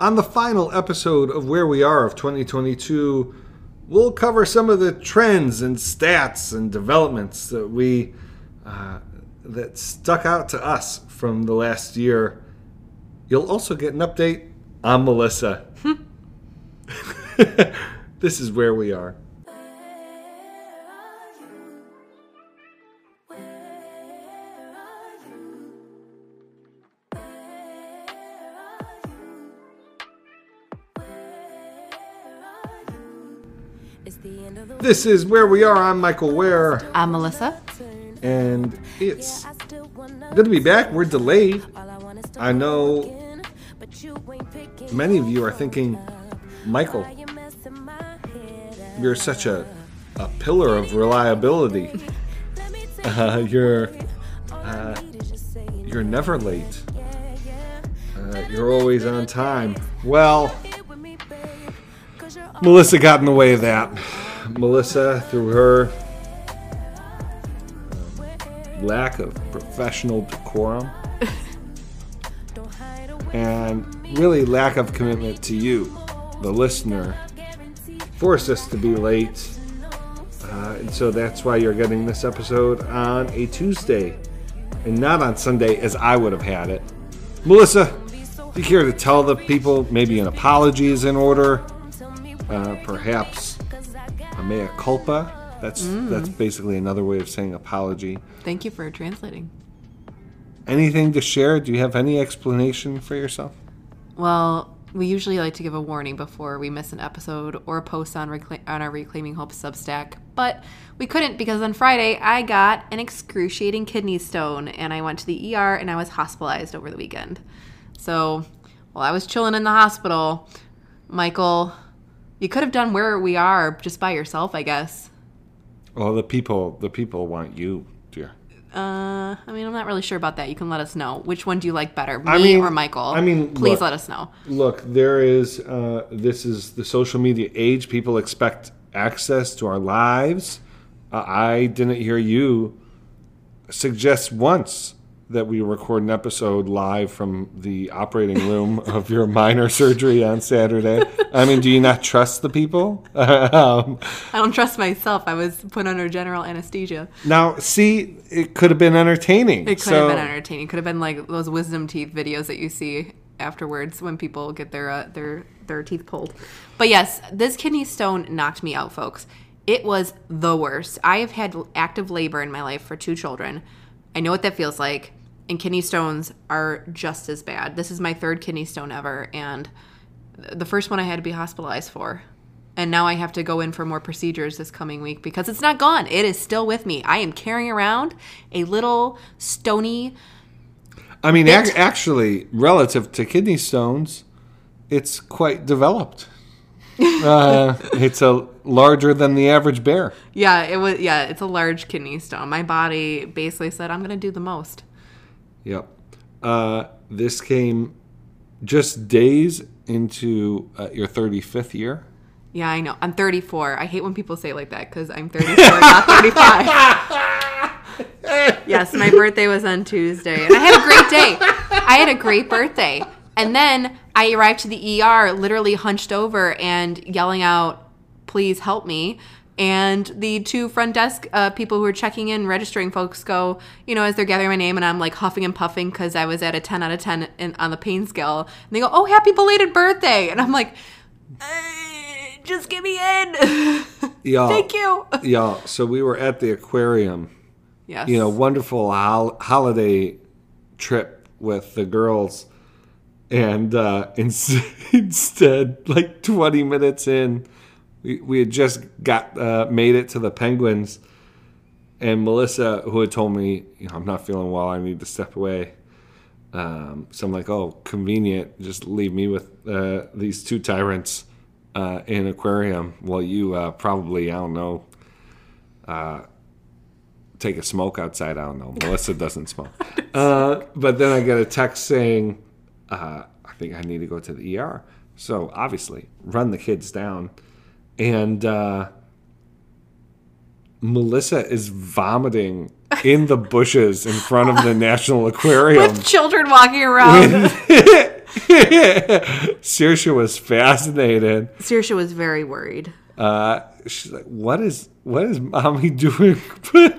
On the final episode of Wear We Are of 2022, we'll cover some of the trends and stats and developments that we uh, that stuck out to us from the last year. You'll also get an update on Melissa. this is Wear We Are. This is Wear We Are. I'm Michael Wear, I'm Melissa. and it's good to be back. We're delayed. I know many of you are thinking, Michael, you're such a, a pillar of reliability. Uh, you're uh, you're never late. Uh, you're always on time. Well, Melissa got in the way of that. Melissa, through her um, lack of professional decorum and really lack of commitment to you, the listener, forced us to be late. Uh, and so that's why you're getting this episode on a Tuesday and not on Sunday as I would have had it. Melissa, do you care to tell the people maybe an apology is in order? Uh, perhaps a mea culpa? That's that's basically another way of saying apology. Thank you for translating. Anything to share? Do you have any explanation for yourself? Well, we usually like to give a warning before we miss an episode or a post on, recla- on our Reclaiming Hope Substack, but we couldn't because on Friday I got an excruciating kidney stone and I went to the ER and I was hospitalized over the weekend. So while I was chilling in the hospital, Michael, you could have done Wear We Are just by yourself, I guess. Well, the people the people want you, dear. Uh, I mean, I'm not really sure about that. You can let us know. Which one do you like better, me I mean- or Michael? I mean, please look. let us know. Look, there is uh, this is the social media age. People expect access to our lives. Uh, I didn't hear you suggest once that we record an episode live from the operating room of your minor surgery on Saturday. I mean, do you not trust the people? um, I don't trust myself. I was put under general anesthesia. now, see, it could have been entertaining. It could So- have been entertaining. It could have been like those wisdom teeth videos that you see afterwards when people get their uh, their their teeth pulled. But yes, this kidney stone knocked me out, folks. It was the worst. I have had active labor in my life for two children. I know what that feels like, and kidney stones are just as bad. This is my third kidney stone ever, and the first one I had to be hospitalized for. And now I have to go in for more procedures this coming week because it's not gone. It is still with me. I am carrying around a little stony. I mean, ac- actually, relative to kidney stones, it's quite developed. uh, it's a larger than the average bear. Yeah, it was. Yeah, it's a large kidney stone. My body basically said, "I'm going to do the most." Yep. Uh, this came just days into uh, your 35th year. Yeah, I know. I'm 34. I hate when people say it like that because I'm 34, not 35. yes, my birthday was on Tuesday, and I had a great day. I had a great birthday, and then I arrived to the ER, literally hunched over and yelling out, "Please help me!" And the two front desk uh, people who are checking in, registering folks, go, you know, as they're gathering my name, and I'm like huffing and puffing because I was at a 10 out of 10 in, on the pain scale. And they go, "Oh, happy belated birthday!" And I'm like, "Eh, "Just get me in." Yeah. Thank you. Yeah. So we were at the aquarium. Yes. You know, wonderful hol- holiday trip with the girls. And uh, ins- instead, like 20 minutes in, we, we had just got uh, made it to the penguins. And Melissa, who had told me, you know, I'm not feeling well, I need to step away. Um, so I'm like, oh, convenient. Just leave me with uh, these two tyrants uh, in aquarium. Well, you uh, probably, I don't know, uh, take a smoke outside. I don't know. Melissa doesn't smoke. Uh, but then I get a text saying, uh, I think I need to go to the ER. So obviously, run the kids down. And uh, Melissa is vomiting in the bushes in front of the National Aquarium. With children walking around. Saoirse was fascinated. Saoirse was very worried. Uh, she's like, "What is what is mommy doing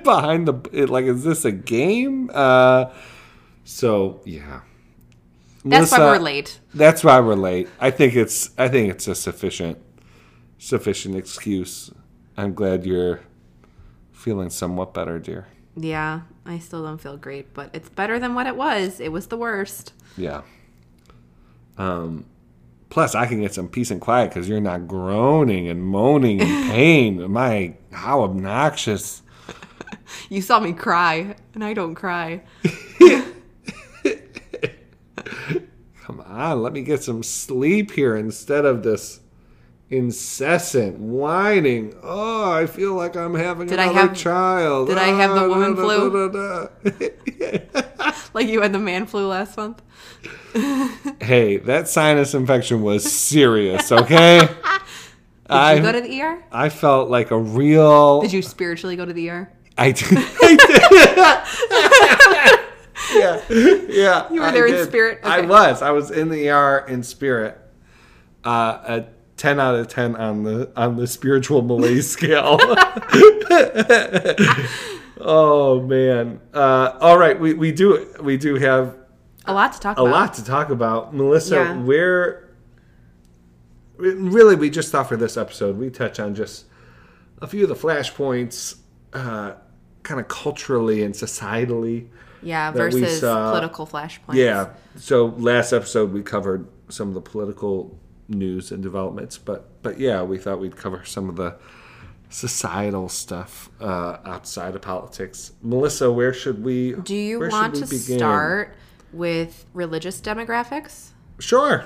behind the like? Is this a game?" Uh, so yeah, That's why Melissa- we're late. That's why we're late. I think it's I think it's a sufficient sufficient excuse. I'm glad you're feeling somewhat better, dear. Yeah, I still don't feel great, but it's better than what it was. It was the worst. Yeah. Um, plus, I can get some peace and quiet because you're not groaning and moaning in pain. My, how obnoxious! You saw me cry, and I don't cry. Come on, let me get some sleep here instead of this incessant whining. Oh, I feel like I'm having did another I have, child. Did ah, I have the ah, woman da, flu? Da, da, like you had the man flu last month. hey, that sinus infection was serious. Okay. did I, you go to the ER? I felt like a real. Did you spiritually go to the ER? I did. Yeah, yeah. You were there I in did. spirit. Okay. I was. I was in the ER in spirit. Uh, 10 out of 10 on the on the spiritual malaise scale. oh man. Uh, all right, we, we do we do have a lot to talk a about. lot to talk about. Melissa, yeah. where really we just thought for this episode we touch on just a few of the flashpoints uh, kind of culturally and societally. Yeah, versus political flashpoints. Yeah. So last episode we covered some of the political news and developments, but but yeah, we thought we'd cover some of the societal stuff uh, outside of politics. Melissa, where should we? Do you want to begin? start with religious demographics? Sure.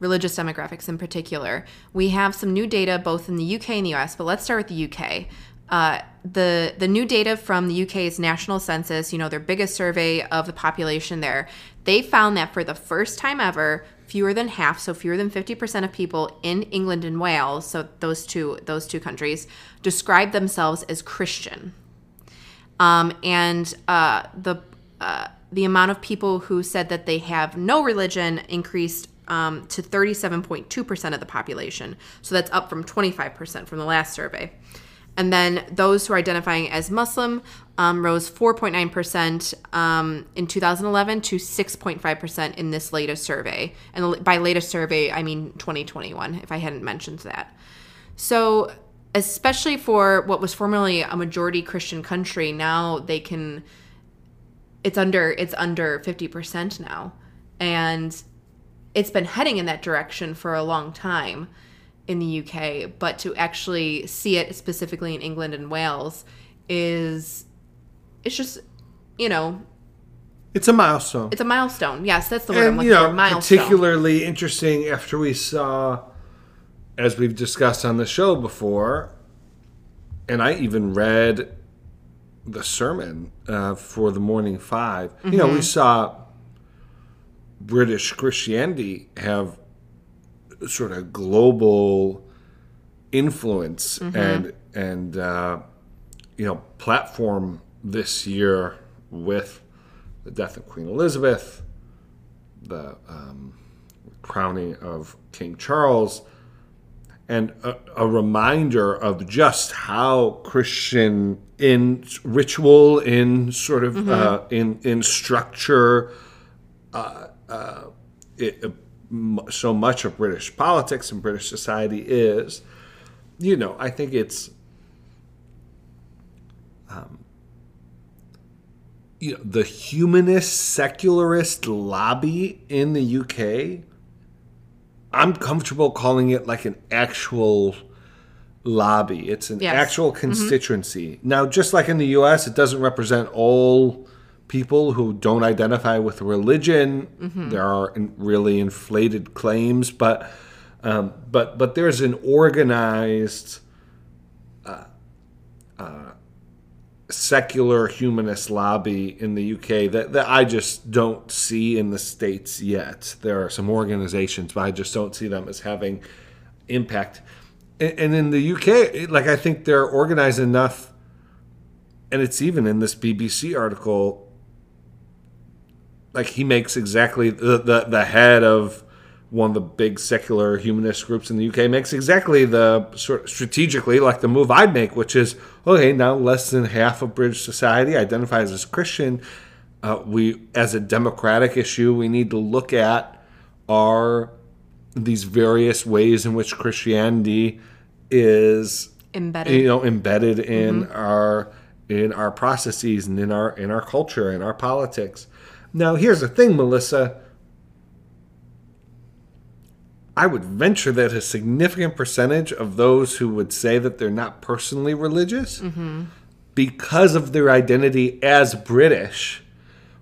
religious demographics in particular. We have some new data both in the UK and the US, but let's start with the UK. Uh, the the new data from the UK's national census, you know, their biggest survey of the population there, they found that for the first time ever, fewer than half, so fewer than 50% of people in England and Wales, so those two those two countries, describe themselves as Christian. Um, and uh, the uh, the amount of people who said that they have no religion increased um, to 37.2% of the population. So that's up from 25% from the last survey. And then those who are identifying as Muslim um, rose 4.9% um, in 2011 to 6.5% in this latest survey. And by latest survey, I mean 2021, if I hadn't mentioned that. So, especially for what was formerly a majority Christian country, now they can it's under it's under 50% now. And it's been heading in that direction for a long time in the UK, but to actually see it specifically in England and Wales is it's just you know, It's a milestone. it's a milestone. Yes, that's the word I'm and looking you know, for. Milestone. particularly interesting after we saw, as we've discussed on the show before, and I even read the sermon uh, for the morning 5 You know, Mm-hmm. we saw British Christianity have sort of global influence Mm-hmm. and and uh, you know platform this year with the death of Queen Elizabeth, the um, crowning of King Charles, and a, a reminder of just how Christian in ritual, in sort of uh, in in structure, uh, uh, it, uh, so much of British politics and British society is. You know, I think it's um, you know, the humanist secularist lobby in the UK, I'm comfortable calling it like an actual lobby. It's an Yes. actual mm-hmm. constituency. Now, just like in the US, it doesn't represent all people who don't identify with religion. Mm-hmm. There are really inflated claims, but um, but but there's an organized uh, uh, secular humanist lobby in the UK that, that I just don't see in the States yet. There are some organizations, but I just don't see them as having impact. And, and in the UK, like I think they're organized enough, and it's even in this BBC article. Like he makes exactly the, the the head of one of the big secular humanist groups in the UK makes exactly the sort strategically like the move I'd make, which is okay. Now less than half of British society identifies as Christian. Uh, we, as a democratic issue, we need to look at are these various ways in which Christianity is Embedded. you know embedded in our in our processes and in our in our culture and our politics. Now, here's the thing, Melissa. I would venture that a significant percentage of those who would say that they're not personally religious, because of their identity as British,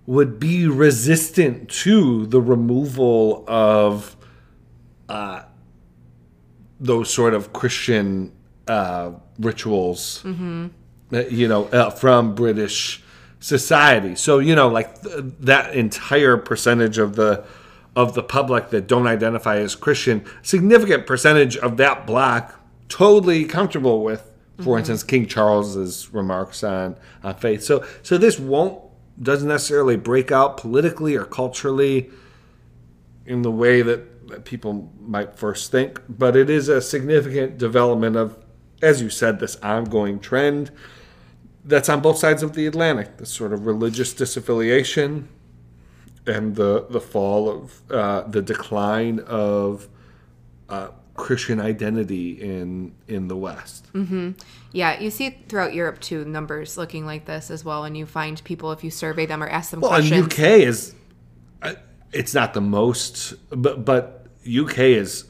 would be resistant to the removal of uh, those sort of Christian uh, rituals, uh, you know, uh, from British society. So you know, like th- that entire percentage of the of the public that don't identify as Christian, significant percentage of that block totally comfortable with, for mm-hmm. instance, King Charles's remarks on on faith. So so this won't doesn't necessarily break out politically or culturally in the way that, that people might first think, but it is a significant development of, as you said, this ongoing trend that's on both sides of the Atlantic. This sort of religious disaffiliation and the the fall of uh, the decline of uh, Christian identity in in the West. Yeah, you see throughout Europe too, numbers looking like this as well. And you find people, if you survey them or ask them questions. Well. UK is uh, it's not the most, but but UK is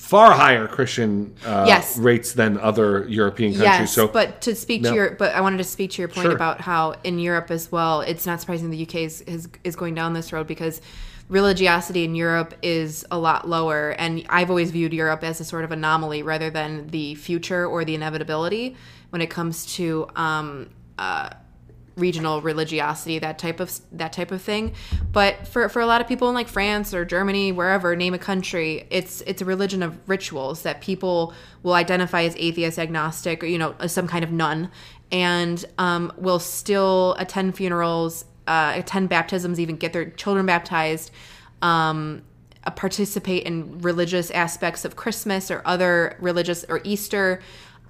far higher Christian uh, Yes. rates than other European countries. Yes, so but to speak No. to your, but I wanted to speak to your point Sure. about how in Europe as well, it's not surprising the UK is, is is going down this road because religiosity in Europe is a lot lower, and I've always viewed Europe as a sort of anomaly rather than the future or the inevitability when it comes to um, uh, regional religiosity that type of that type of thing. But for for a lot of people in like France or Germany wherever name a country it's it's a religion of rituals that people will identify as atheist agnostic or you know some kind of none and um, will still attend funerals uh, attend baptisms even get their children baptized um, uh, participate in religious aspects of Christmas or other religious or Easter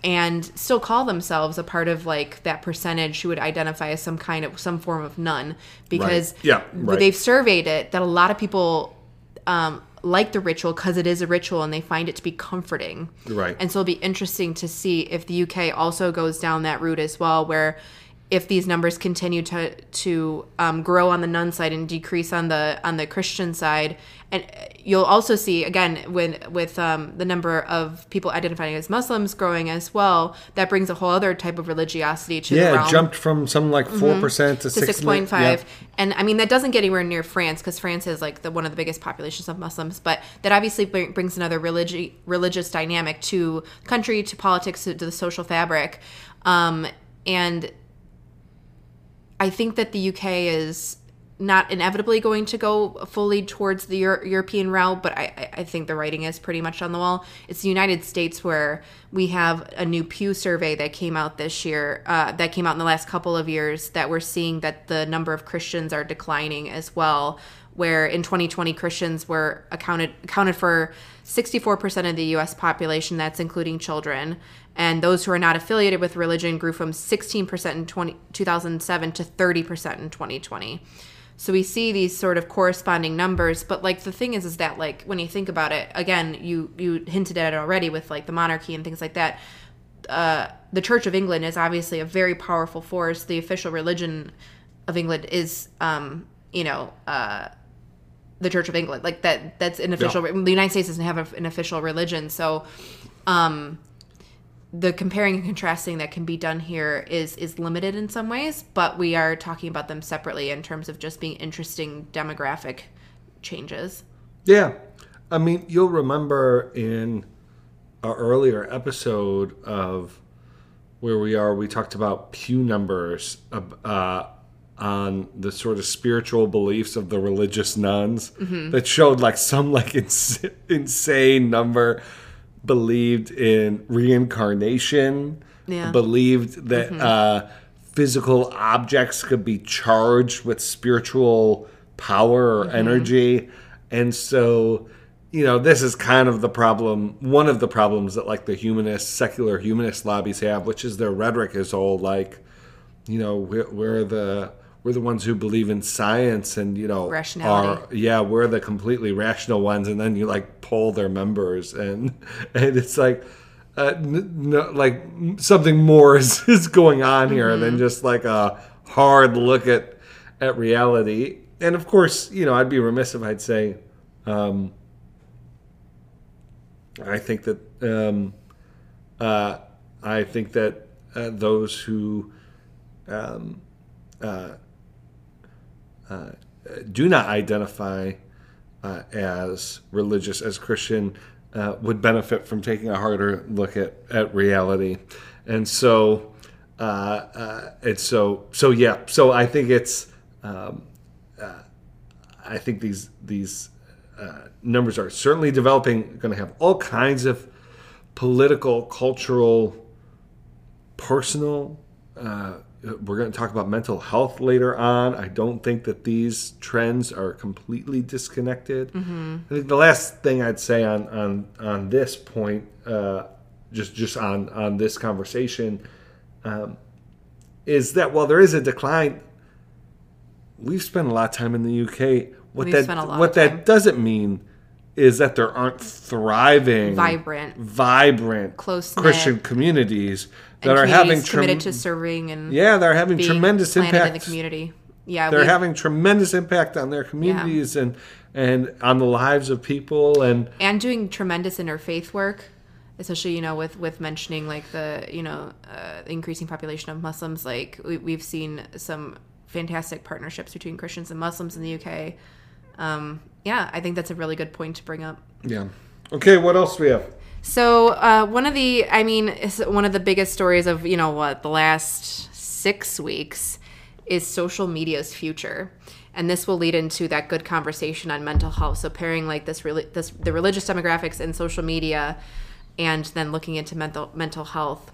and still call themselves a part of like that percentage who would identify as some kind of some form of none because Yeah, right. they've surveyed it that a lot of people um, like the ritual because it is a ritual and they find it to be comforting Right. and so it'll be interesting to see if the UK also goes down that route as well where if these numbers continue to to um, grow on the none side and decrease on the on the Christian side, and you'll also see again when with um, the number of people identifying as Muslims growing as well, that brings a whole other type of religiosity to the yeah, realm. it jumped from something like 4 percent to to six point five, and I mean that doesn't get anywhere near France because France is like the one of the biggest populations of Muslims, but that obviously bring, brings another religi- religious dynamic to country, to politics, to, to the social fabric, um, and I think that the UK is not inevitably going to go fully towards the Euro- European route, but I, I- think the writing is pretty much on the wall. It's the United States where we have a new Pew survey that came out this year, uh, that came out in the last couple of years, that we're seeing that the number of Christians are declining as well. Where in 2020 Christians were accounted accounted for 64% of the U.S. population, that's including children, and those who are not affiliated with religion grew from 16% in 20, 2007 to 30% in 2020. So we see these sort of corresponding numbers, but like the thing is, is that like when you think about it, again, you you hinted at it already with like the monarchy and things like that. Uh, the Church of England is obviously a very powerful force. The official religion of England is, um, you know, uh, the Church of England. Like that. That's an official. The United States doesn't have a, an official religion, so um, the comparing and contrasting that can be done here is is limited in some ways. But we are talking about them separately in terms of just being interesting demographic changes. Yeah. I mean, you'll remember in our earlier episode of Wear We Are, we talked about Pew numbers uh, on the sort of spiritual beliefs of the religious nones that showed like some like ins- insane number believed in reincarnation, Yeah. believed that uh, physical objects could be charged with spiritual power or energy. And so, you know, this is kind of the problem, one of the problems that like the humanist, secular humanist lobbies have, which is their rhetoric is all like, you know, we're, we're the we're the ones who believe in science and you know Rationality. are yeah we're the completely rational ones and then you like poll their members and and it's like uh, n- no, like something more is, is going on here than just like a hard look at at reality and of course you know i'd be remiss if i'd say um, i think that um, uh, i think that uh, those who um, uh, uh, do not identify uh, as religious, as Christian, uh, would benefit from taking a harder look at, at reality. And so, uh, uh, it's so, so yeah, so I think it's, um, uh, I think these, these uh, numbers are certainly developing, going to have all kinds of political, cultural, personal, uh, we're going to talk about mental health later on. I don't think that these trends are completely disconnected. I think the last thing I'd say on on on this point, uh, just just on on this conversation, um, is that while there is a decline, we've spent a lot of time in the UK. What We've that spent a lot what that doesn't mean is that there aren't thriving, Vibrant. vibrant Close-knit, Christian communities that are having committed to serving and yeah, they're having tremendous impact. in the community. Yeah, They're having tremendous impact on their communities and and on the lives of people and and doing tremendous interfaith work especially you know with with mentioning like the you know uh, increasing population of muslims like we, we've seen some fantastic partnerships between christians and muslims in the uk um, yeah i think that's a really good point to bring up yeah. Okay, what else do we have? So uh, one of the i mean one of the biggest stories of you know what the last six weeks is social media's future. And this will lead into that good conversation on mental health. So pairing like this really this the religious demographics and social media and then looking into mental mental health.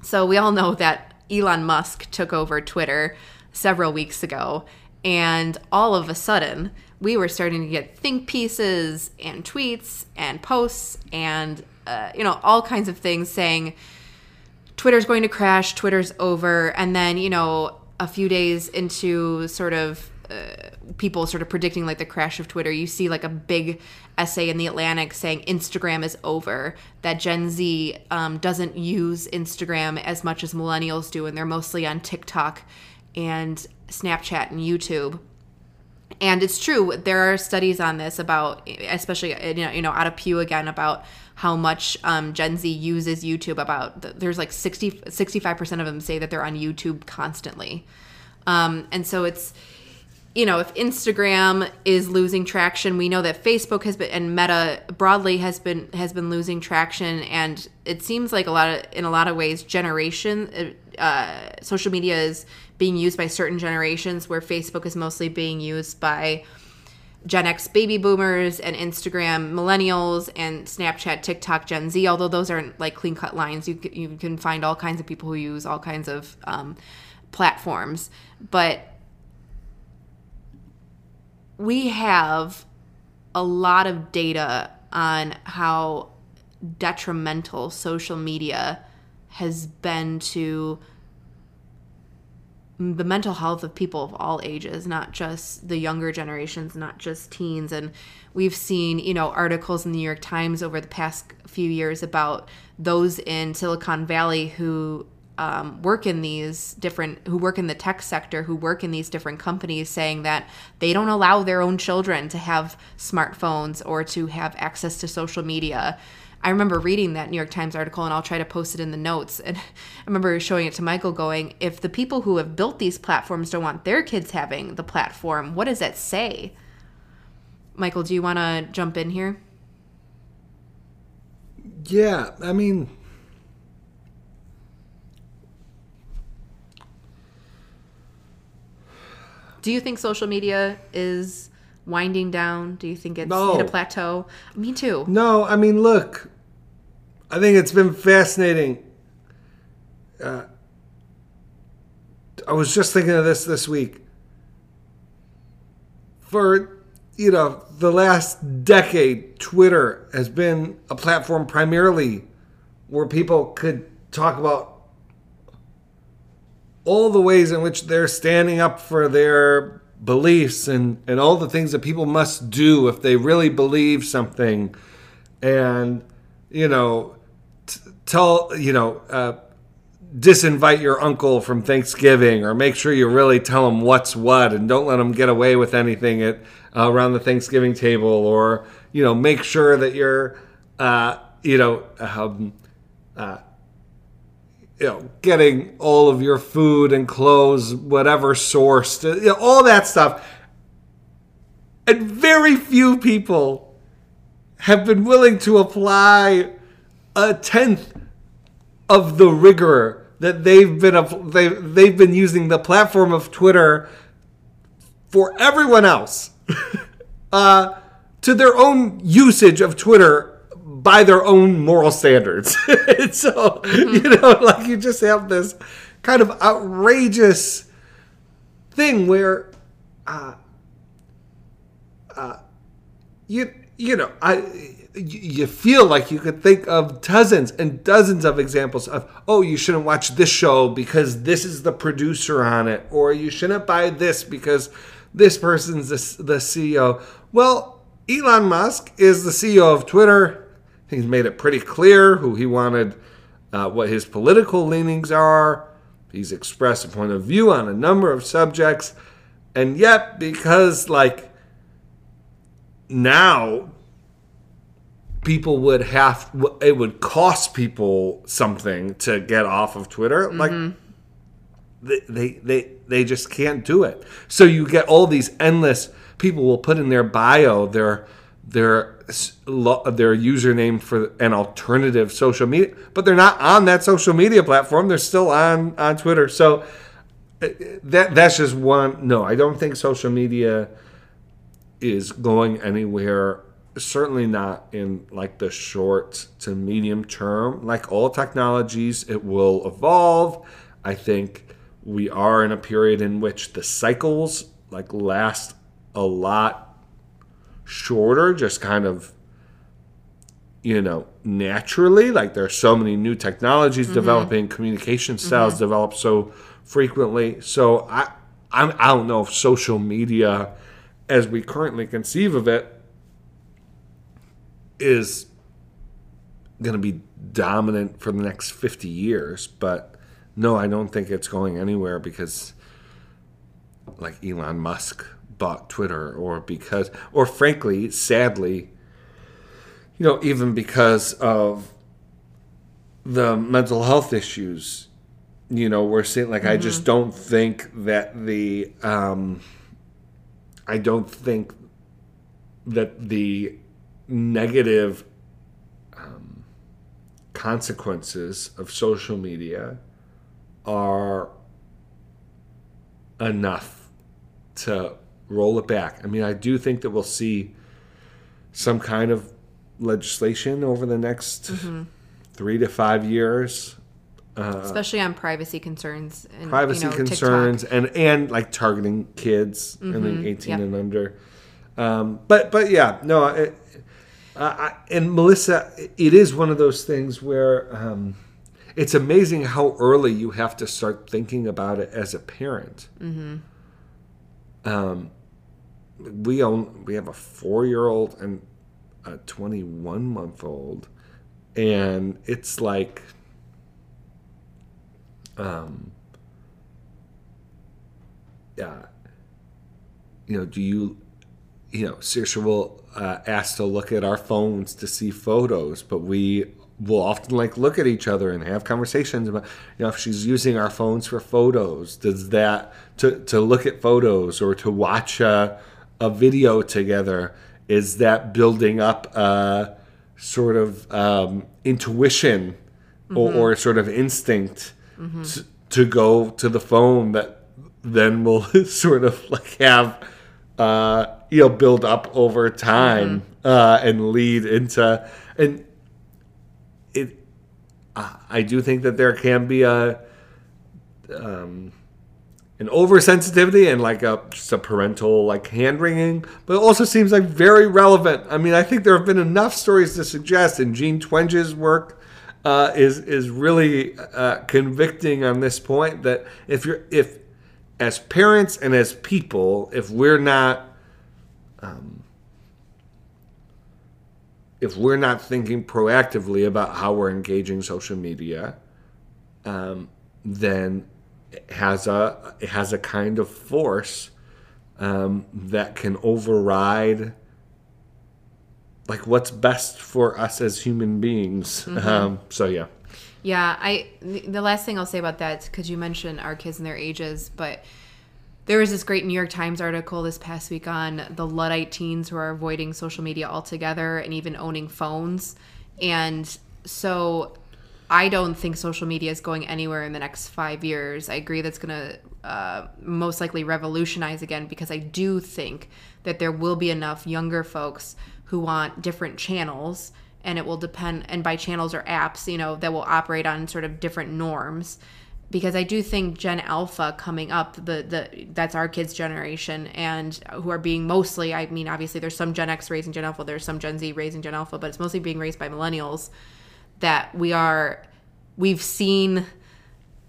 So we all know that Elon Musk took over Twitter several weeks ago, and all of a sudden, we were starting to get think pieces and tweets and posts and uh, you know all kinds of things saying Twitter's going to crash, Twitter's over, and then you know a few days into sort of uh, people sort of predicting like the crash of Twitter, you see like a big essay in the Atlantic saying Instagram is over, that Gen Z um, doesn't use Instagram as much as millennials do, and they're mostly on TikTok and Snapchat and YouTube. And it's true. There are studies on this about, especially uh, you know, you know out of Pew again about how much um, Gen Z uses YouTube. About there's like 60, 65 percent of them say that they're on YouTube constantly, um, and so it's you know if Instagram is losing traction, we know that Facebook has been and Meta broadly has been has been losing traction, and it seems like a lot of in a lot of ways generation uh, social media is being used by certain generations, where Facebook is mostly being used by Gen X baby boomers and Instagram millennials and Snapchat, TikTok, Gen Z. Although those aren't like clean cut lines, you c- you can find all kinds of people who use all kinds of um, platforms. But we have a lot of data on how detrimental social media has been to the mental health of people of all ages, not just the younger generations, not just teens. And we've seen, you know, articles in the New York Times over the past few years about those in Silicon Valley who um, work in these different, who work in the tech sector, who work in these different companies, saying that they don't allow their own children to have smartphones or to have access to social media. I remember reading that New York Times article and I'll try to post it in the notes. And I remember showing it to Michael going, if the people who have built these platforms don't want their kids having the platform, what does that say? Michael, do you want to jump in here? Yeah, I mean, Do you think social media is winding down? Do you think it's No. hit a plateau? Me too. no, I mean, look, I think it's been fascinating. Uh, I was just thinking of this this week. for you know the last decade, Twitter has been a platform primarily where people could talk about all the ways in which they're standing up for their beliefs and, and all the things that people must do if they really believe something and you know tell you know uh, disinvite your uncle from thanksgiving or make sure you really tell him what's what and don't let him get away with anything at uh, around the thanksgiving table or you know make sure that you're uh, you know um, uh, you know, getting all of your food and clothes, whatever sourced, you know, all that stuff. And very few people have been willing to apply a tenth of the rigor that they've been they've, they've been using the platform of Twitter for everyone else uh, to their own usage of Twitter by their own moral standards. so, mm-hmm. you know, like you just have this kind of outrageous thing where uh, uh, you you know, I you feel like you could think of dozens and dozens of examples of oh you shouldn't watch this show because this is the producer on it or you shouldn't buy this because this person's the, the CEO well Elon Musk is the CEO of Twitter He's made it pretty clear who he wanted, uh, what his political leanings are. He's expressed a point of view on a number of subjects. And yet, because, like, now people would have, it would cost people something to get off of Twitter. Mm-hmm. Like, they, they, they, they just can't do it. So you get all these endless people will put in their bio their their their username for an alternative social media, but they're not on that social media platform. They're still on on Twitter. So uh, that that's just one. No, I don't think social media is going anywhere. Certainly not in like the short to medium term. Like all technologies, it will evolve. I think we are in a period in which the cycles like last a lot shorter, just kind of, you know, naturally. Like there are so many new technologies mm-hmm. developing, communication styles mm-hmm. develop so frequently. So I, I'm, I don't know if social media, as we currently conceive of it, is going to be dominant for the next 50 years. But no, I don't think it's going anywhere because, like Elon Musk bought Twitter or because, or frankly, sadly, you know, even because of the mental health issues, you know, we're seeing, like, mm-hmm. I just mm-hmm. don't think that the, um, I don't think that the negative um, consequences of social media are enough to roll it back. I mean, I do think that we'll see some kind of legislation over the next mm-hmm. three to five years. Uh, Especially on privacy concerns and privacy you know, concerns TikTok. and and like targeting kids mm-hmm. and 18 yep. and under. Um, but but yeah, no, it, I, and Melissa, it is one of those things where um, it's amazing how early you have to start thinking about it as a parent. Mm-hmm. Um, we own we have a four year old and a 21 month old and it's like um yeah you know do you you know Saoirse will uh, ask to look at our phones to see photos but we will often like look at each other and have conversations about you know if she's using our phones for photos does that to to look at photos or to watch uh a video together is that building up a sort of um, intuition mm-hmm. or, or, sort of instinct mm-hmm. to, to go to the phone that then will sort of like have uh, you know build up over time mm-hmm. uh, and lead into and it I do think that there can be a um, an oversensitivity and like a just a parental like hand wringing, but it also seems like very relevant. I mean, I think there have been enough stories to suggest, and Jean Twenge's work uh, is is really uh, convicting on this point that if you're if as parents and as people, if we're not um, if we're not thinking proactively about how we're engaging social media, um, then it has a it has a kind of force um, that can override like what's best for us as human beings. Um, so yeah. Yeah, I the the last thing I'll say about that because you mentioned our kids and their ages, but there was this great New York Times article this past week on the Luddite teens who are avoiding social media altogether and even owning phones. And so I don't think social media is going anywhere in the next five years. I agree that's going to uh, most likely revolutionize again because I do think that there will be enough younger folks who want different channels and it will depend and by channels or apps you know that will operate on sort of different norms because I do think Gen Alpha coming up, the the that's our kids' generation, and who are being mostly. I mean, obviously, there's some Gen X raising Gen Alpha, there's some Gen Z raising Gen Alpha, but it's mostly being raised by millennials. That we are, we've seen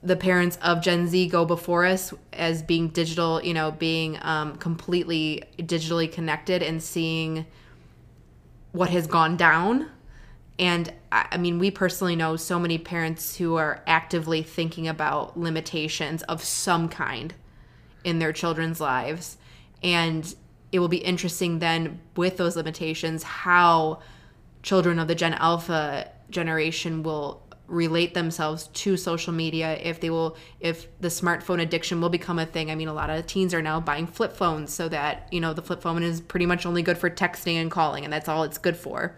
the parents of Gen Z go before us as being digital, you know, being um, completely digitally connected and seeing what has gone down and I mean, we personally know so many parents who are actively thinking about limitations of some kind in their children's lives. And it will be interesting then with those limitations how children of the Gen Alpha generation will relate themselves to social media if they will if the smartphone addiction will become a thing i mean a lot of teens are now buying flip phones so that you know the flip phone is pretty much only good for texting and calling and that's all it's good for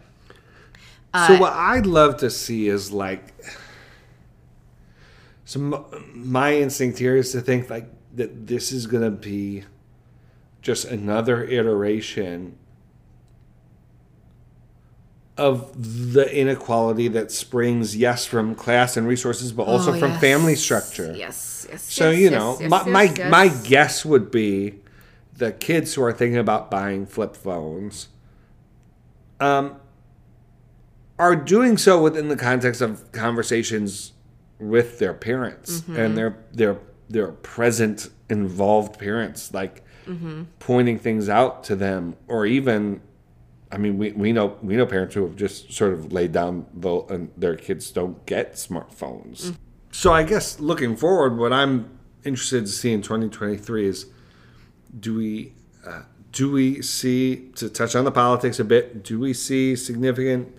so what I'd love to see is like, so my instinct here is to think like that this is gonna be just another iteration of the inequality that springs, yes, from class and resources, but also Oh, from yes. family structure. yes yes So yes, you know, yes, my my, my guess would be the kids who are thinking about buying flip phones um, are doing so within the context of conversations with their parents Mm-hmm. and their their their present involved parents, like Mm-hmm. pointing things out to them, or even. I mean, we, we know we know parents who have just sort of laid down the and their kids don't get smartphones. Mm. So I guess looking forward, what I'm interested to see in 2023 is do we uh, do we see to touch on the politics a bit? Do we see significant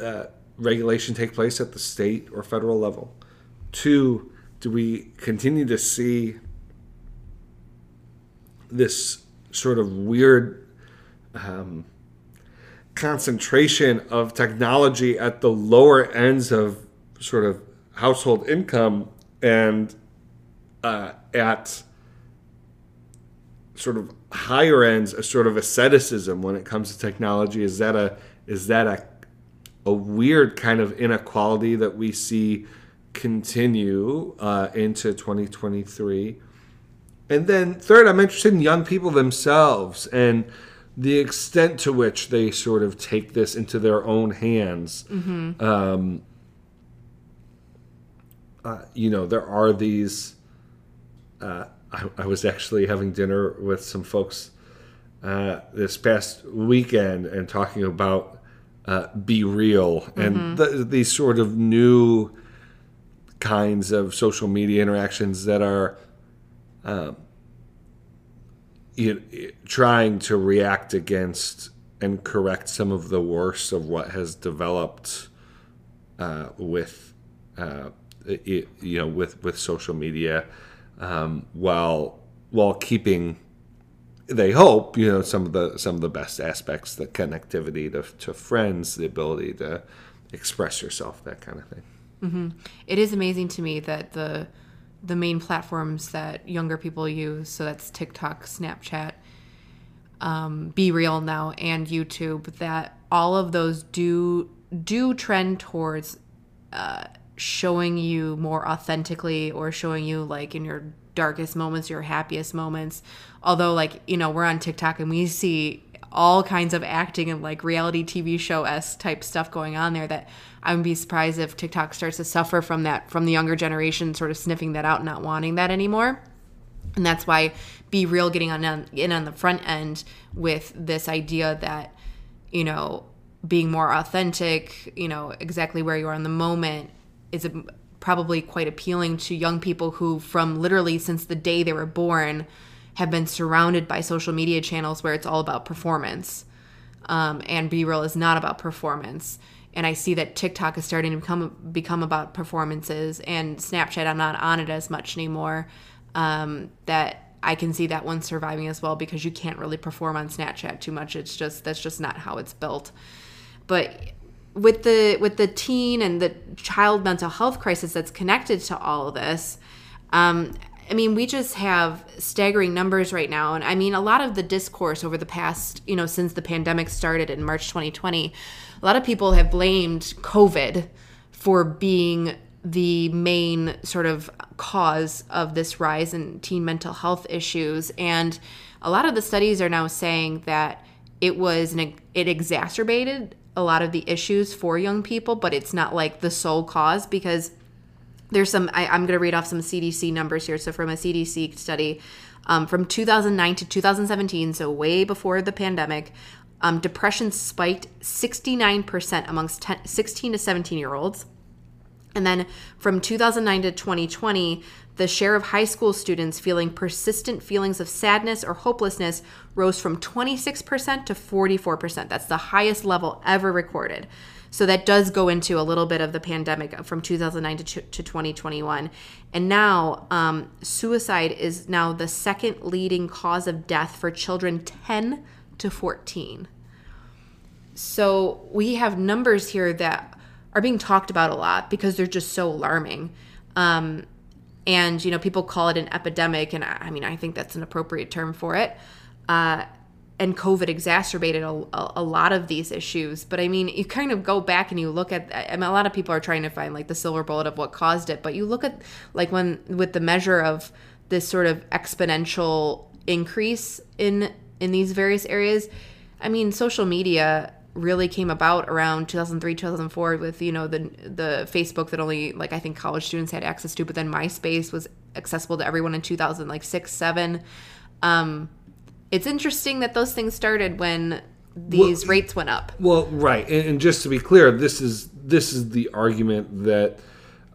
uh, regulation take place at the state or federal level? Two, do we continue to see this sort of weird um, concentration of technology at the lower ends of sort of household income and uh, at sort of higher ends a sort of asceticism when it comes to technology is that a is that a a weird kind of inequality that we see continue uh, into 2023 and then third i'm interested in young people themselves and the extent to which they sort of take this into their own hands. Um, uh, you know there are these uh, I, I was actually having dinner with some folks uh, this past weekend and talking about uh, BeReal. And th- these sort of new kinds of social media interactions that are um, you trying to react against and correct some of the worst of what has developed uh, with uh, it, you know with with social media um, while while keeping they hope you know some of the some of the best aspects the connectivity to, to friends the ability to express yourself that kind of thing. It is amazing to me that the the main platforms that younger people use so that's tiktok snapchat um, BeReal now and youtube that all of those do do trend towards uh, showing you more authentically or showing you like in your darkest moments, your happiest moments. Although, like, you know, we're on TikTok and we see all kinds of acting and like reality TV show s type stuff going on there that I would be surprised if TikTok starts to suffer from that from the younger generation sort of sniffing that out and not wanting that anymore. And that's why BeReal getting on in on the front end with this idea that, you know, being more authentic, you know, exactly where you are in the moment is a, probably quite appealing to young people who, from literally since the day they were born, have been surrounded by social media channels where it's all about performance. Um, and BeReal is not about performance. And I see that TikTok is starting to become become about performances, and Snapchat. I'm not on it as much anymore. Um, that I can see that one surviving as well because you can't really perform on Snapchat too much. It's just that's just not how it's built. But with the with the teen and the child mental health crisis that's connected to all of this, um, I mean, we just have staggering numbers right now. And I mean, a lot of the discourse over the past, you know, since the pandemic started in March 2020, a lot of people have blamed COVID for being the main sort of cause of this rise in teen mental health issues. And a lot of the studies are now saying that it was an, it exacerbated a lot of the issues for young people, but it's not like the sole cause because there's some, I, am going to read off some CDC numbers here. So, from a CDC study um, from 2009 to 2017, so way before the pandemic, um, depression spiked 69% amongst 10, 16 to 17 year olds. And then from 2009 to 2020, the share of high school students feeling persistent feelings of sadness or hopelessness rose from 26% to 44%. That's the highest level ever recorded. So that does go into a little bit of the pandemic from 2009 to, to 2021. And now, um, suicide is now the second leading cause of death for children 10 to 14. So we have numbers here that are being talked about a lot because they're just so alarming. Um, and you know people call it an epidemic and i mean i think that's an appropriate term for it. Uh, and covid exacerbated a, a, lot of these issues. But i mean you kind of go back and you look at I mean, a lot of people are trying to find like the silver bullet of what caused it. But you look at like when with the measure of this sort of exponential increase in in these various areas i mean social media really came about around 2003 2004 with you know the the facebook that only like i think college students had access to but then myspace was accessible to everyone in 2000 like 6 7 um it's interesting that those things started when these well, rates went up. well right. And, and, just to be clear this is this is the argument that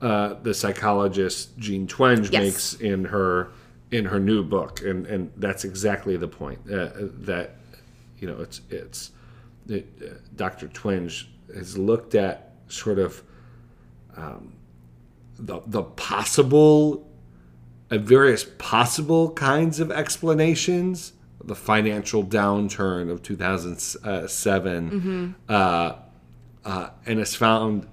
uh, the psychologist Jean Twenge yes. makes in her in her new book. And and that's exactly the point uh, that you know it's it's that uh, Dr. Twenge has looked at sort of um, the, the possible, uh, various possible kinds of explanations. The financial downturn of 2007, mm-hmm. uh, uh, and has found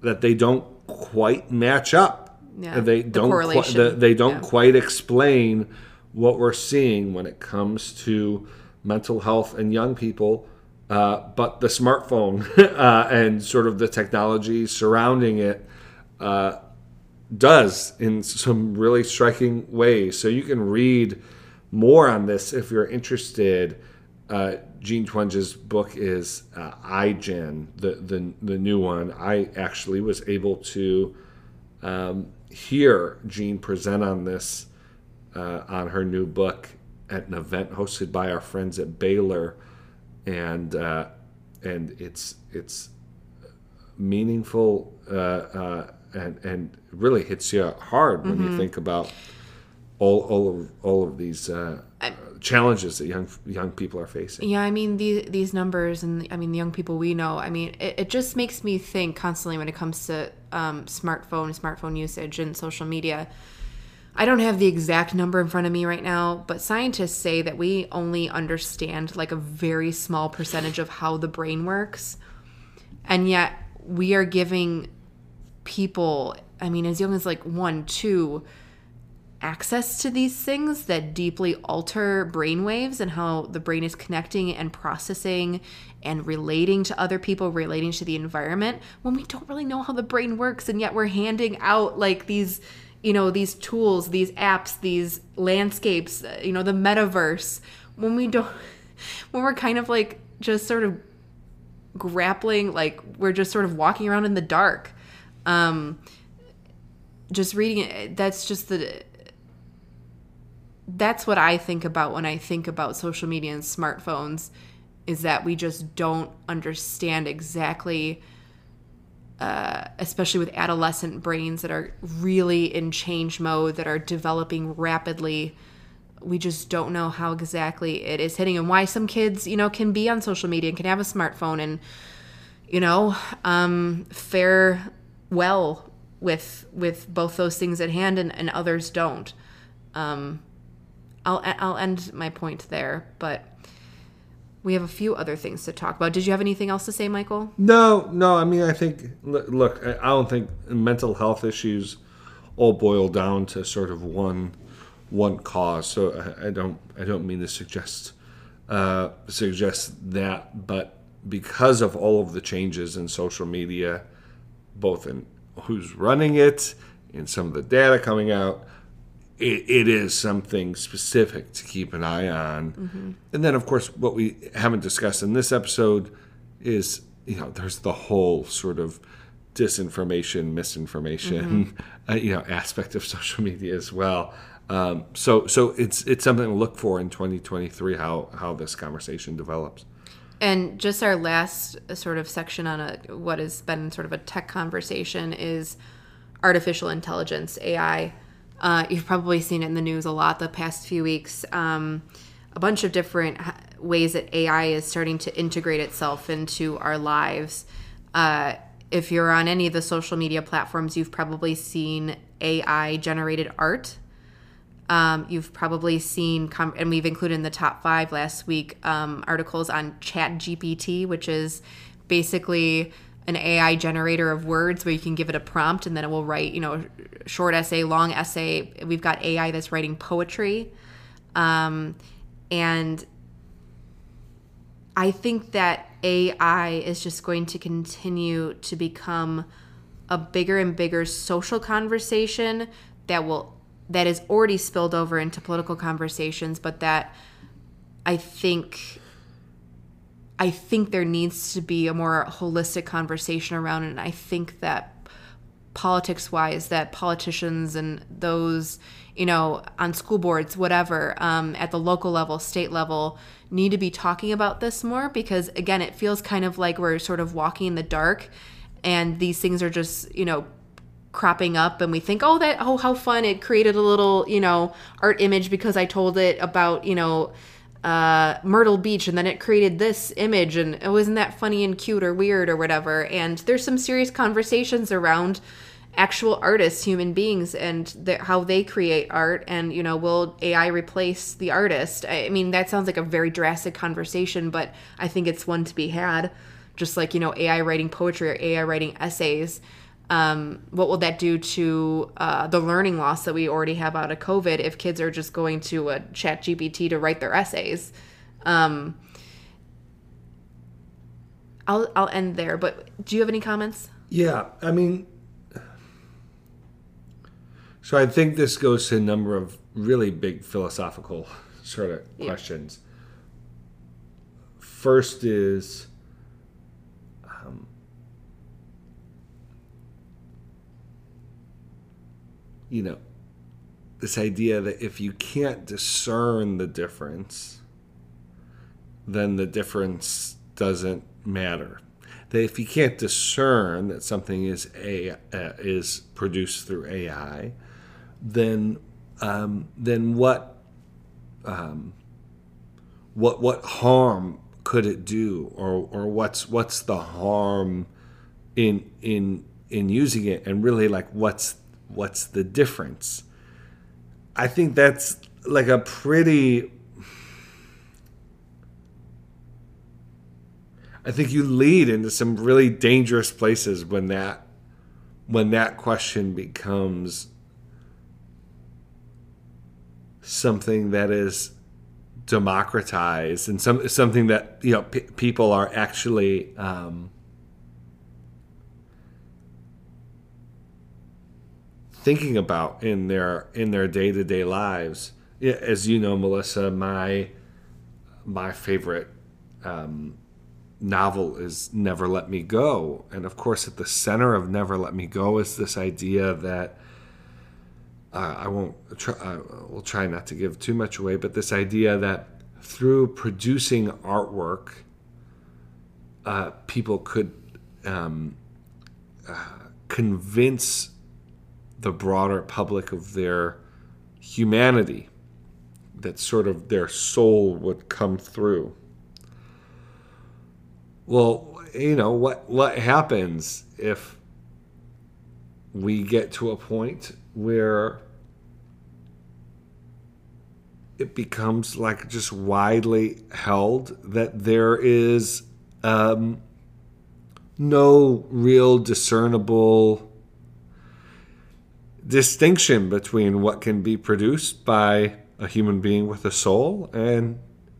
that they don't quite match up. Yeah, they don't. Qu- the, they don't yeah. quite explain what we're seeing when it comes to mental health and young people uh, but the smartphone uh, and sort of the technology surrounding it uh, does in some really striking ways. So you can read more on this if you're interested. Uh, Jean Twenge's book is uh, iGen, the, the the new one. I actually was able to um, hear Jean present on this uh, on her new book at an event hosted by our friends at Baylor and uh, and it's it's meaningful uh, uh, and and really hits you hard when mm-hmm. you think about all all of all of these uh, challenges that young young people are facing. Yeah, I mean these these numbers and I mean the young people we know. I mean it, it just makes me think constantly when it comes to um, smartphone smartphone usage and social media I don't have the exact number in front of me right now, but scientists say that we only understand like a very small percentage of how the brain works. And yet we are giving people, I mean, as young as like one, two, access to these things that deeply alter brain waves and how the brain is connecting and processing and relating to other people, relating to the environment when we don't really know how the brain works. And yet we're handing out like these you know these tools these apps these landscapes you know the metaverse when we don't when we're kind of like just sort of grappling like we're just sort of walking around in the dark um just reading it that's just the that's what i think about when i think about social media and smartphones is that we just don't understand exactly uh, especially with adolescent brains that are really in change mode that are developing rapidly we just don't know how exactly it is hitting and why some kids you know can be on social media and can have a smartphone and you know um, fare well with with both those things at hand and, and others don't. Um, I'll, I'll end my point there but we have a few other things to talk about. Did you have anything else to say, Michael? No, no. I mean, I think look, I don't think mental health issues all boil down to sort of one one cause. So I, don't I don't mean to suggest uh, suggest that, but because of all of the changes in social media, both in who's running it, in some of the data coming out, it, it is something specific to keep an eye on. Mm-hmm. And then, of course, what we haven't discussed in this episode is you know there's the whole sort of disinformation, misinformation, mm-hmm. uh, you know, aspect of social media as well. Um, so so it's it's something to look for in 2023 how how this conversation develops. And just our last sort of section on a what has been sort of a tech conversation is artificial intelligence AI uh, you've probably seen it in the news a lot the past few weeks. Um, a bunch of different ways that AI is starting to integrate itself into our lives. Uh, if you're on any of the social media platforms, you've probably seen AI generated art. Um, you've probably seen, com- and we've included in the top five last week um, articles on Chat GPT, which is basically an AI generator of words where you can give it a prompt and then it will write, you know, short essay, long essay. We've got AI that's writing poetry. Um, and I think that AI is just going to continue to become a bigger and bigger social conversation that will that is already spilled over into political conversations, but that I think I think there needs to be a more holistic conversation around it. And I think that politics wise, that politicians and those, you know, on school boards, whatever, um, at the local level, state level, need to be talking about this more because, again, it feels kind of like we're sort of walking in the dark and these things are just, you know, cropping up and we think oh that oh how fun it created a little you know art image because i told it about you know uh, Myrtle Beach, and then it created this image, and it wasn't that funny and cute or weird or whatever. And there's some serious conversations around actual artists, human beings, and the, how they create art. And you know, will AI replace the artist? I mean, that sounds like a very drastic conversation, but I think it's one to be had. Just like you know, AI writing poetry or AI writing essays um, what will that do to uh, the learning loss that we already have out of COVID if kids are just going to a chat GPT to write their essays? Um, I'll, I'll end there, but do you have any comments? Yeah, I mean, so I think this goes to a number of really big philosophical sort of yeah. questions. First is you know, this idea that if you can't discern the difference, then the difference doesn't matter. That if you can't discern that something is a uh, is produced through AI, then um, then what um, what what harm could it do, or or what's what's the harm in in in using it, and really like what's what's the difference? I think that's like a pretty. I think you lead into some really dangerous places when that when that question becomes something that is democratized and some something that you know p- people are actually um, thinking about in their in their day to day lives. As you know, Melissa, my my favorite um, novel is Never Let Me Go, and of course, at the center of Never Let Me Go is this idea that uh, I won't try, I will try not to give too much away, but this idea that through producing artwork, uh, people could um, uh, convince the broader public of their humanity, that sort of their soul would come through. Well, you know what what happens if we get to a point where it becomes like just widely held that there is um, no real discernible distinction between what can be produced by a human being with a soul and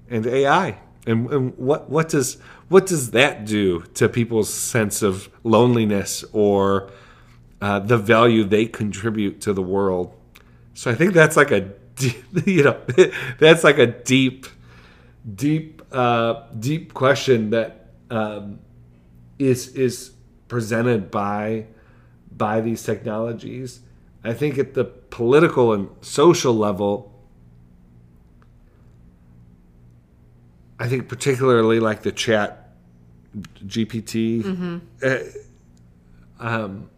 and AI. And, and what what does what does that do to people's sense of loneliness or uh, the value they contribute to the world? So I think that's like a you know that's like a deep deep uh, deep question that um, is is presented by by these technologies. I think at the political and social level, I think particularly like the chat GPT, mm-hmm. uh, um,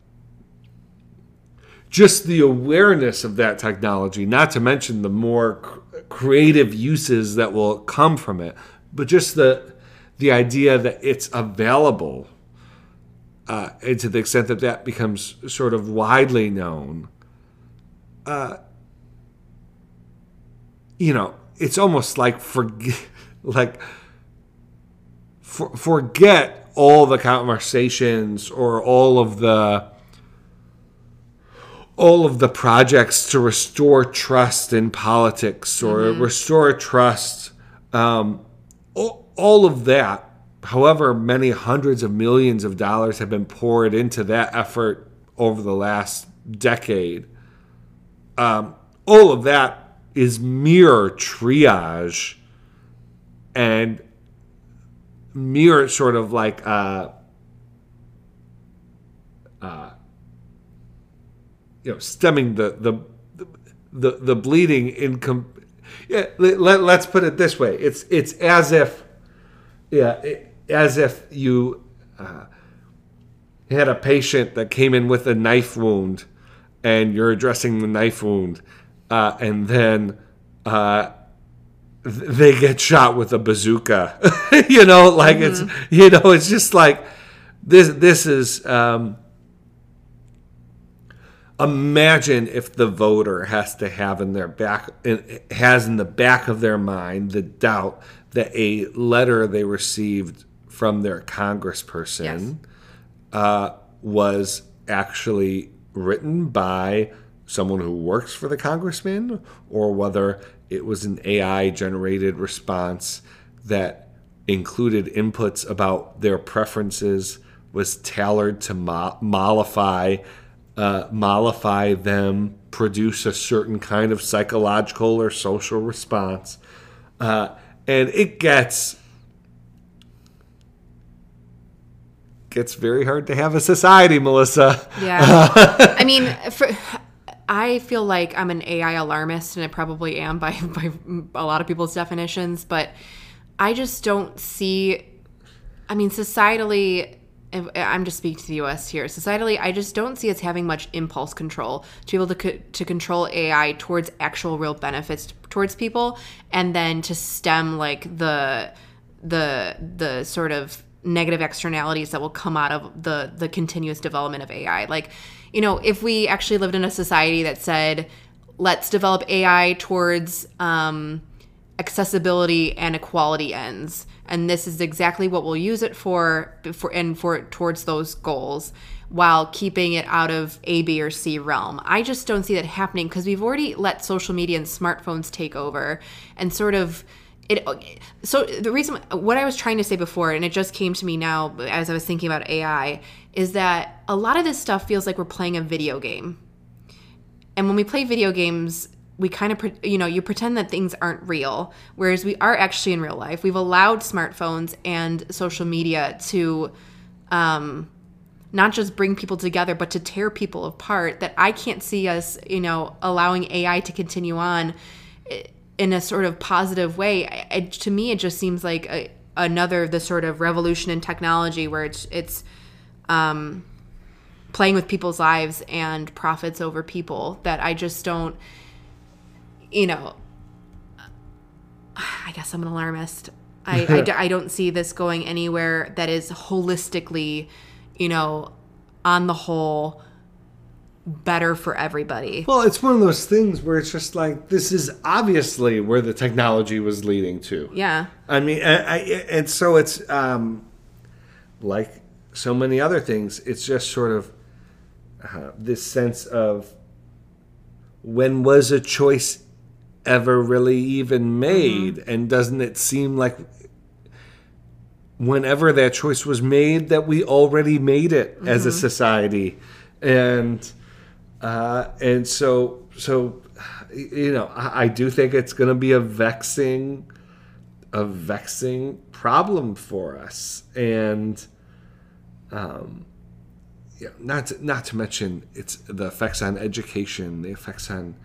just the awareness of that technology, not to mention the more cr- creative uses that will come from it, but just the the idea that it's available uh, and to the extent that that becomes sort of widely known, uh, you know, it's almost like forget, like for, forget all the conversations or all of the all of the projects to restore trust in politics or mm-hmm. restore trust um, all, all of that however many hundreds of millions of dollars have been poured into that effort over the last decade, um, all of that is mere triage and mere sort of like uh, uh, you know stemming the the the, the bleeding income. Yeah, let, let's put it this way: it's it's as if yeah. It, as if you uh, had a patient that came in with a knife wound and you're addressing the knife wound, uh, and then uh, they get shot with a bazooka. you know, like mm-hmm. it's you know, it's just like this. This is. Um, imagine if the voter has to have in their back has in the back of their mind the doubt that a letter they received from their congressperson yes. uh, was actually written by someone who works for the congressman or whether it was an AI generated response that included inputs about their preferences, was tailored to mo- mollify, uh, mollify them, produce a certain kind of psychological or social response. Uh, and it gets gets very hard to have a society, Melissa. Yeah. I mean, for, I feel like I'm an AI alarmist, and I probably am by, by a lot of people's definitions, but I just don't see. I mean, societally, I'm just speaking to the U.S. here. Societally, I just don't see us having much impulse control to be able to co- to control AI towards actual real benefits towards people, and then to stem like the the the sort of negative externalities that will come out of the the continuous development of AI. Like, you know, if we actually lived in a society that said, let's develop AI towards um, accessibility and equality ends, and this is exactly what we'll use it for, for and for towards those goals, while keeping it out of A, B, or C realm. I just don't see that happening because we've already let social media and smartphones take over and sort of it so the reason what i was trying to say before and it just came to me now as i was thinking about ai is that a lot of this stuff feels like we're playing a video game and when we play video games, we kind of, you know, you pretend that things aren't real, whereas we are actually in real life. We've allowed smartphones and social media to um, not just bring people together, but to tear people apart. That I can't see us, you know, allowing AI to continue on in a sort of positive way. I, I, to me, it just seems like a, another the sort of revolution in technology where it's it's um, playing with people's lives and profits over people. That I just don't, you know. I guess I'm an alarmist. I, I d- I don't see this going anywhere that is holistically, you know, on the whole, better for everybody. Well, it's one of those things where it's just like this is obviously where the technology was leading to. Yeah. I mean, I, I, and so it's um, like so many other things. It's just sort of uh, this sense of when was a choice ever really even made, and doesn't it seem like whenever that choice was made that we already made it as a society, and uh, and so so you know I, I do think it's going to be a vexing a vexing problem for us. And um yeah not to, not to mention it's the effects on education the effects on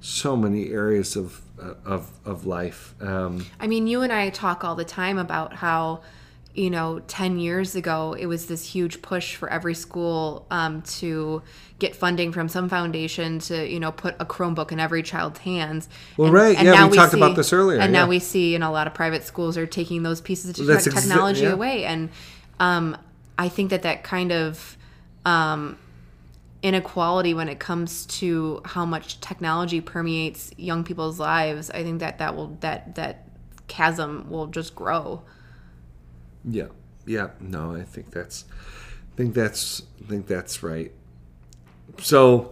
so many areas of of of life. Um I mean, you and I talk all the time about how, you know, 10 years ago, it was this huge push for every school um, to get funding from some foundation to, you know, put a Chromebook in every child's hands. Well, right. Yeah, now we talked about this earlier, And yeah. now we see, you know, a lot of private schools are taking those pieces of That's tech- exa- technology yeah. away. And um, I think that that kind of um, inequality when it comes to how much technology permeates young people's lives i think that that will that that chasm will just grow Yeah, yeah. No, I think that's, I think that's, I think that's right. So,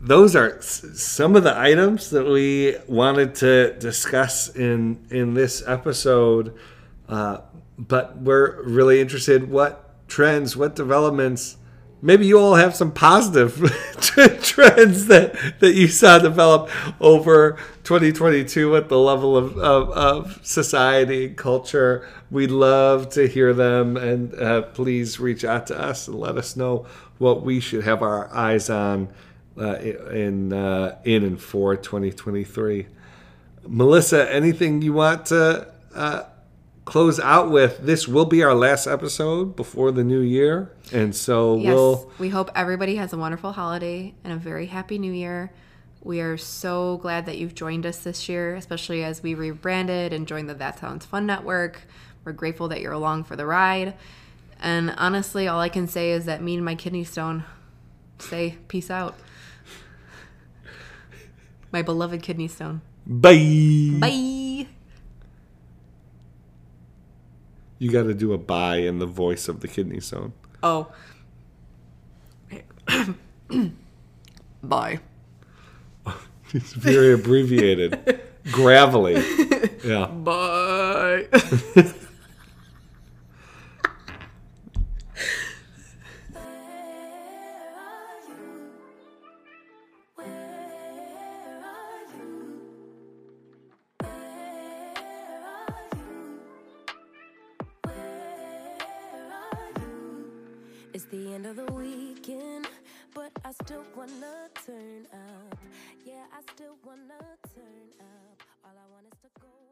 those are some of the items that we wanted to discuss in in this episode. Uh, but we're really interested what trends, what developments. Maybe you all have some positive trends that, that you saw develop over 2022 at the level of, of, of society and culture. We'd love to hear them, and uh, please reach out to us and let us know what we should have our eyes on uh, in uh, in and for 2023. Melissa, anything you want to uh, close out with? This will be our last episode before the new year, and so yes we'll. we hope everybody has a wonderful holiday and a very happy new year we are so glad that you've joined us this year especially as we rebranded and joined the that sounds fun network we're grateful that you're along for the ride and honestly all i can say is that me and my kidney stone say peace out my beloved kidney stone Bye. bye You got to do a bye in the voice of the kidney stone. oh bye It's very abbreviated, gravelly. Yeah. bye I still wanna turn up. All I want is to go.